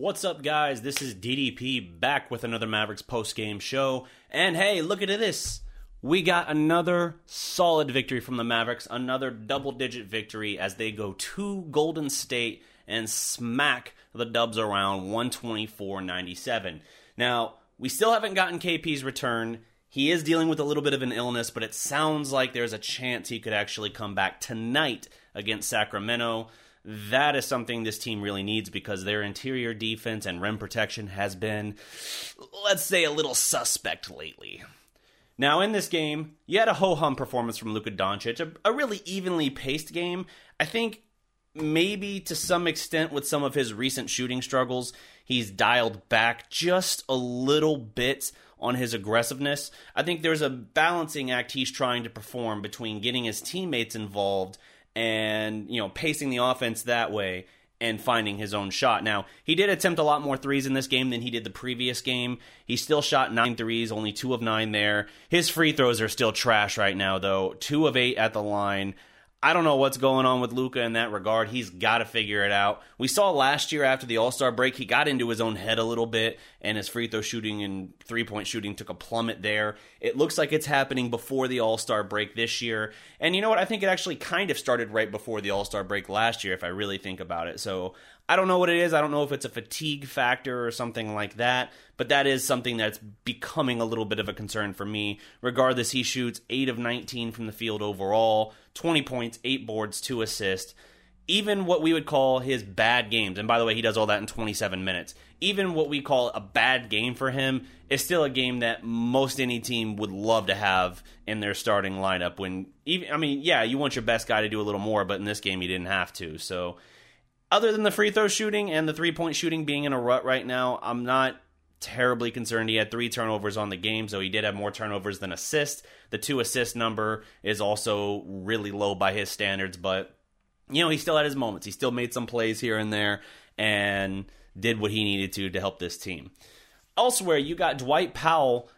What's up, guys? This is DDP back with another Mavericks post game show. And hey, look at this. We got another solid victory from the Mavericks, another double digit victory as they go to Golden State and smack the Dubs around 124 97. Now, we still haven't gotten KP's return. He is dealing with a little bit of an illness, but it sounds like there's a chance he could actually come back tonight against Sacramento that is something this team really needs because their interior defense and rim protection has been, let's say, a little suspect lately. Now, in this game, you had a ho hum performance from Luka Doncic, a, a really evenly paced game. I think maybe to some extent with some of his recent shooting struggles, he's dialed back just a little bit on his aggressiveness. I think there's a balancing act he's trying to perform between getting his teammates involved and you know pacing the offense that way and finding his own shot. Now, he did attempt a lot more threes in this game than he did the previous game. He still shot nine threes, only two of nine there. His free throws are still trash right now, though. Two of eight at the line. I don't know what's going on with Luka in that regard. He's got to figure it out. We saw last year after the All Star break, he got into his own head a little bit, and his free throw shooting and three point shooting took a plummet there. It looks like it's happening before the All Star break this year. And you know what? I think it actually kind of started right before the All Star break last year, if I really think about it. So I don't know what it is. I don't know if it's a fatigue factor or something like that, but that is something that's becoming a little bit of a concern for me. Regardless, he shoots 8 of 19 from the field overall, 20 points, 8 boards, 2 assists. Even what we would call his bad games, and by the way, he does all that in 27 minutes. Even what we call a bad game for him is still a game that most any team would love to have in their starting lineup. When even, I mean, yeah, you want your best guy to do a little more, but in this game, he didn't have to. So other than the free throw shooting and the three point shooting being in a rut right now, I'm not terribly concerned. He had three turnovers on the game, so he did have more turnovers than assists. The two assist number is also really low by his standards, but you know, he still had his moments. He still made some plays here and there and did what he needed to to help this team. Elsewhere, you got Dwight Powell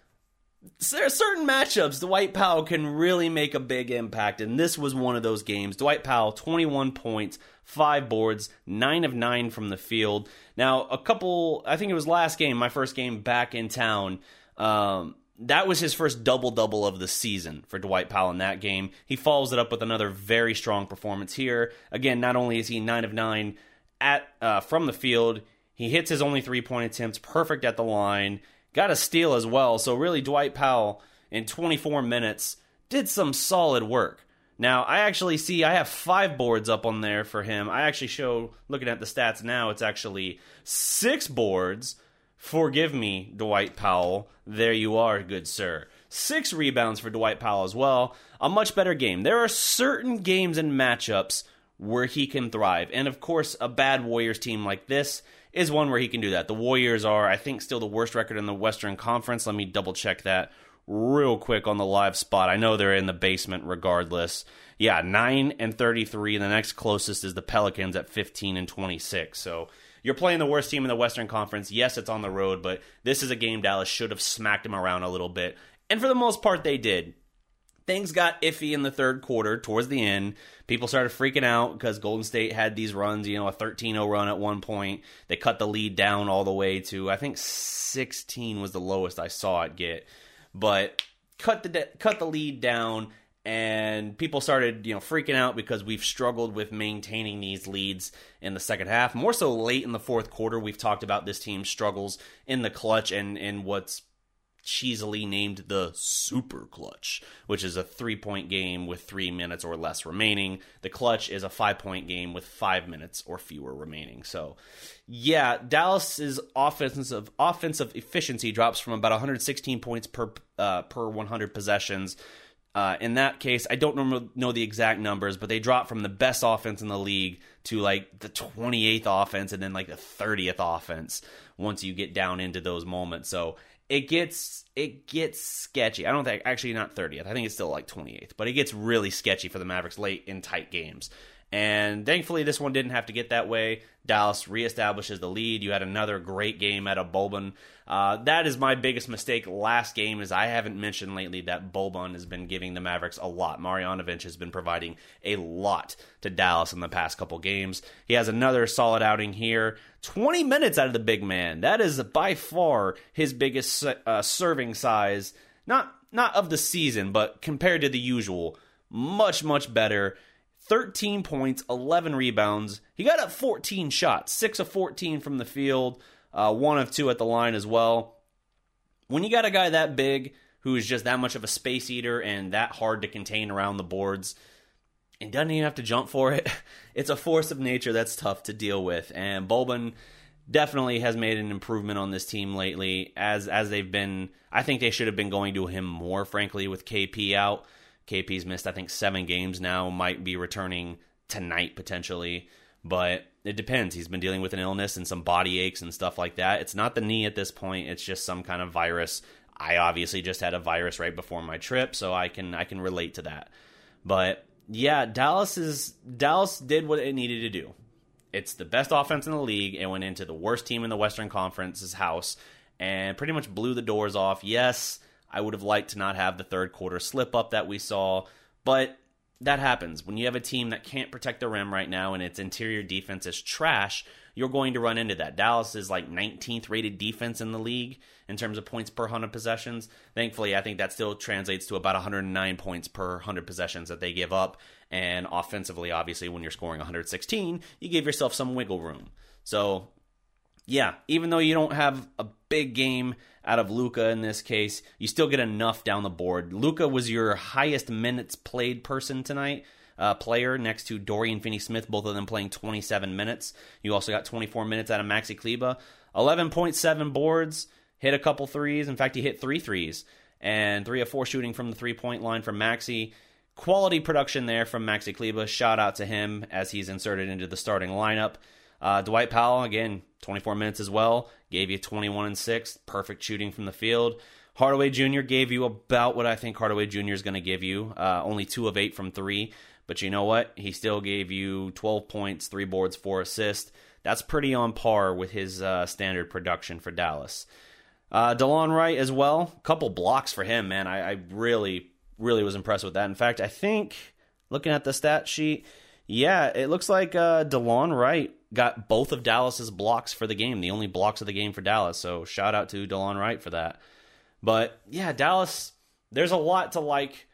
there are certain matchups Dwight Powell can really make a big impact, and this was one of those games. Dwight Powell, 21 points, five boards, nine of nine from the field. Now, a couple, I think it was last game, my first game back in town. Um, that was his first double double of the season for Dwight Powell in that game. He follows it up with another very strong performance here. Again, not only is he nine of nine at uh, from the field, he hits his only three point attempts, perfect at the line got a steal as well. So really, Dwight Powell in 24 minutes did some solid work. Now, I actually see I have five boards up on there for him. I actually show, looking at the stats now, it's actually six boards. Forgive me, Dwight Powell. There you are, good sir. Six rebounds for Dwight Powell as well. A much better game. There are certain games and matchups where he can thrive. And of course, a bad Warriors team like this is one where he can do that. The Warriors are, I think, still the worst record in the Western Conference. Let me double check that real quick on the live spot. I know they're in the basement regardless. Yeah, 9 and 33. The next closest is the Pelicans at 15 and 26. So you're playing the worst team in the Western Conference. Yes, it's on the road, but this is a game Dallas should have smacked them around a little bit. And for the most part, they did things got iffy in the third quarter towards the end. People started freaking out because Golden State had these runs, you know, a 13 0 run at one point. They cut the lead down all the way to, I think 16 was the lowest I saw it get. But cut the, cut the lead down and people started you know freaking out because we've struggled with maintaining these leads in the second half more so late in the fourth quarter we've talked about this team's struggles in the clutch and and what's cheesily named the Super Clutch, which is a three point game with three minutes or less remaining. The Clutch is a five point game with five minutes or fewer remaining. So, yeah, Dallas's offensive offensive efficiency drops from about 116 points per uh, per 100 possessions. Uh, in that case, I don't know the exact numbers, but they drop from the best offense in the league to like the 28th offense and then like the 30th offense once you get down into those moments. So it gets it gets sketchy. I don't think actually not 30th. I think it's still like 28th, but it gets really sketchy for the Mavericks late in tight games. And thankfully, this one didn't have to get that way. Dallas reestablishes the lead. You had another great game out of Boban. Uh, that is my biggest mistake last game is I haven't mentioned lately that Boban has been giving the Mavericks a lot. Marjanovic has been providing a lot to Dallas in the past couple games. He has another solid outing here. 20 minutes out of the big man. That is by far his biggest uh, serving size. Not not of the season, but compared to the usual, much much better. 13 points, 11 rebounds. He got up 14 shots, 6 of 14 from the field, uh, 1 of 2 at the line as well. When you got a guy that big who is just that much of a space eater and that hard to contain around the boards, and doesn't even have to jump for it, it's a force of nature that's tough to deal with. And Boban definitely has made an improvement on this team lately as as they've been I think they should have been going to him more frankly with KP out. KP's missed, I think, seven games now, might be returning tonight potentially, but it depends. He's been dealing with an illness and some body aches and stuff like that. It's not the knee at this point, it's just some kind of virus. I obviously just had a virus right before my trip, so I can I can relate to that. But yeah, Dallas is Dallas did what it needed to do. It's the best offense in the league It went into the worst team in the Western Conference's house and pretty much blew the doors off. Yes, I would have liked to not have the third quarter slip up that we saw, but that happens. When you have a team that can't protect the rim right now and its interior defense is trash, you're going to run into that. Dallas is like 19th rated defense in the league in terms of points per 100 possessions. Thankfully, I think that still translates to about 109 points per 100 possessions that they give up. And offensively, obviously, when you're scoring 116, you give yourself some wiggle room. So, yeah, even though you don't have a big game out of Luka in this case, you still get enough down the board. Luka was your highest minutes played person tonight. Uh, player next to Dorian Finney Smith, both of them playing 27 minutes. You also got 24 minutes out of Maxi Kleber. 11.7 boards, hit a couple threes. In fact, he hit three threes and three of four shooting from the three point line from Maxi. Quality production there from Maxi Kleber. Shout out to him as he's inserted into the starting lineup. Uh, Dwight Powell, again, 24 minutes as well, gave you 21 and 6, perfect shooting from the field. Hardaway Jr. gave you about what I think Hardaway Jr. is going to give you, uh, only 2 of 8 from 3. But you know what? He still gave you 12 points, 3 boards, 4 assists. That's pretty on par with his uh, standard production for Dallas. Uh, Delon Wright as well, couple blocks for him, man. I, I really, really was impressed with that. In fact, I think looking at the stat sheet, yeah, it looks like uh, Delon Wright got both of Dallas's blocks for the game, the only blocks of the game for Dallas. So shout out to Delon Wright for that. But yeah, Dallas, there's a lot to like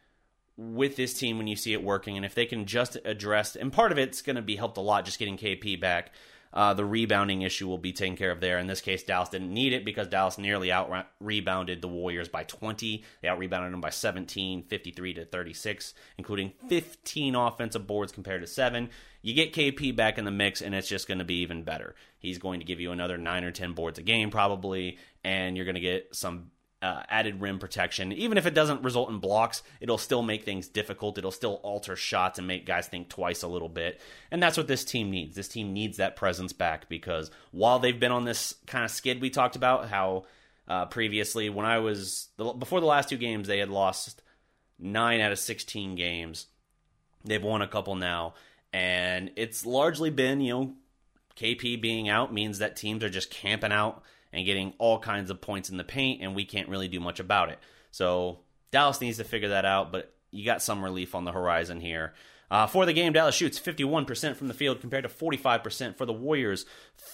with this team when you see it working, and if they can just address, and part of it's going to be helped a lot just getting KP back. Uh, the rebounding issue will be taken care of there. In this case, Dallas didn't need it because Dallas nearly out rebounded the Warriors by 20. They out rebounded them by 17, 53 to 36, including 15 offensive boards compared to seven. You get KP back in the mix, and it's just going to be even better. He's going to give you another nine or 10 boards a game, probably, and you're going to get some uh, added rim protection. Even if it doesn't result in blocks, it'll still make things difficult. It'll still alter shots and make guys think twice a little bit. And that's what this team needs. This team needs that presence back because while they've been on this kind of skid we talked about, how uh, previously when I was before the last two games they had lost nine out of 16 games. They've won a couple now, and it's largely been you know KP being out means that teams are just camping out and getting all kinds of points in the paint, and we can't really do much about it. So Dallas needs to figure that out, but you got some relief on the horizon here. Uh, for the game, Dallas shoots 51% from the field compared to 45% for the Warriors,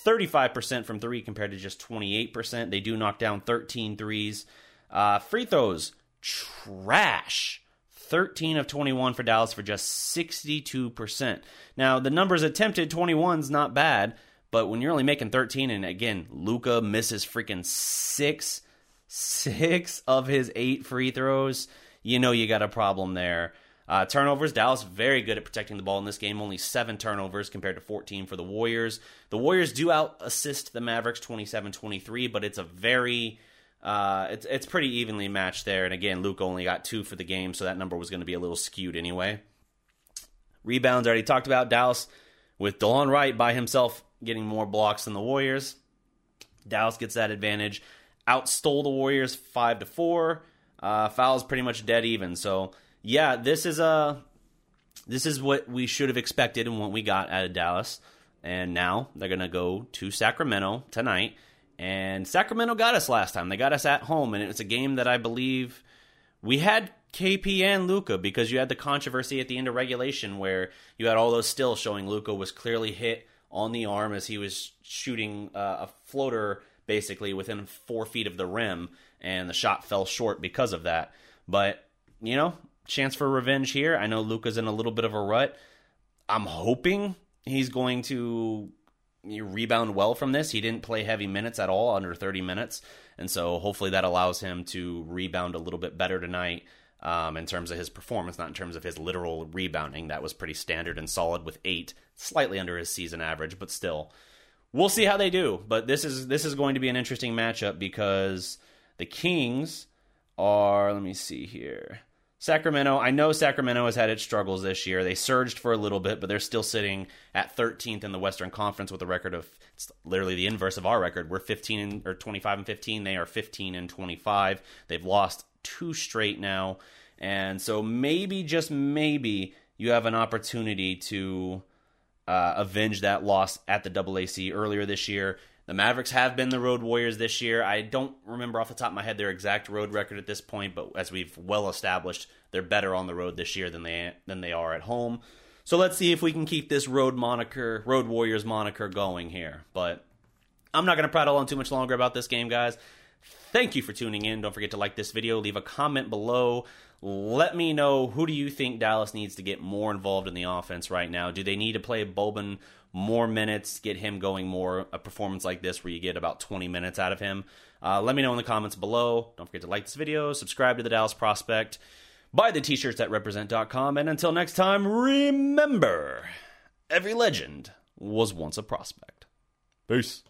35% from three compared to just 28%. They do knock down 13 threes. Uh, free throws, trash. 13 of 21 for Dallas for just 62%. Now, the numbers attempted 21's not bad, but when you're only making 13, and again, Luka misses freaking six, six of his eight free throws, you know you got a problem there. Uh, turnovers, Dallas very good at protecting the ball in this game. Only seven turnovers compared to 14 for the Warriors. The Warriors do out assist the Mavericks 27 23, but it's a very. Uh, it's it's pretty evenly matched there, and again, Luke only got two for the game, so that number was going to be a little skewed anyway. Rebounds already talked about. Dallas with Delon Wright by himself getting more blocks than the Warriors. Dallas gets that advantage. Outstole the Warriors five to four. Uh, fouls pretty much dead even. So yeah, this is a this is what we should have expected and what we got out of Dallas. And now they're going to go to Sacramento tonight. And Sacramento got us last time. They got us at home, and it was a game that I believe we had KP and Luka because you had the controversy at the end of regulation where you had all those stills showing Luka was clearly hit on the arm as he was shooting uh, a floater basically within four feet of the rim, and the shot fell short because of that. But you know, chance for revenge here. I know Luka's in a little bit of a rut. I'm hoping he's going to rebound well from this. He didn't play heavy minutes at all, under 30 minutes, and so hopefully that allows him to rebound a little bit better tonight. Um, in terms of his performance, not in terms of his literal rebounding. That was pretty standard and solid with eight, slightly under his season average, but still. We'll see how they do. But this is this is going to be an interesting matchup because the Kings are let me see here. Sacramento, I know Sacramento has had its struggles this year. They surged for a little bit, but they're still sitting at 13th in the Western Conference with a record of it's literally the inverse of our record. We're 15 or 25 and 15. They are 15 and 25. They've lost two straight now. And so maybe just maybe you have an opportunity to uh, avenge that loss at the AAC earlier this year. The Mavericks have been the road warriors this year. I don't remember off the top of my head their exact road record at this point, but as we've well established, they're better on the road this year than they than they are at home. So let's see if we can keep this road moniker, road warriors moniker going here. But I'm not going to prattle on too much longer about this game, guys. Thank you for tuning in. Don't forget to like this video, leave a comment below. Let me know who do you think Dallas needs to get more involved in the offense right now? Do they need to play Boban more minutes, get him going more? A performance like this where you get about 20 minutes out of him. Uh, let me know in the comments below. Don't forget to like this video, subscribe to the Dallas Prospect, buy the t-shirts at represent.com, and until next time, remember, every legend was once a prospect. Peace.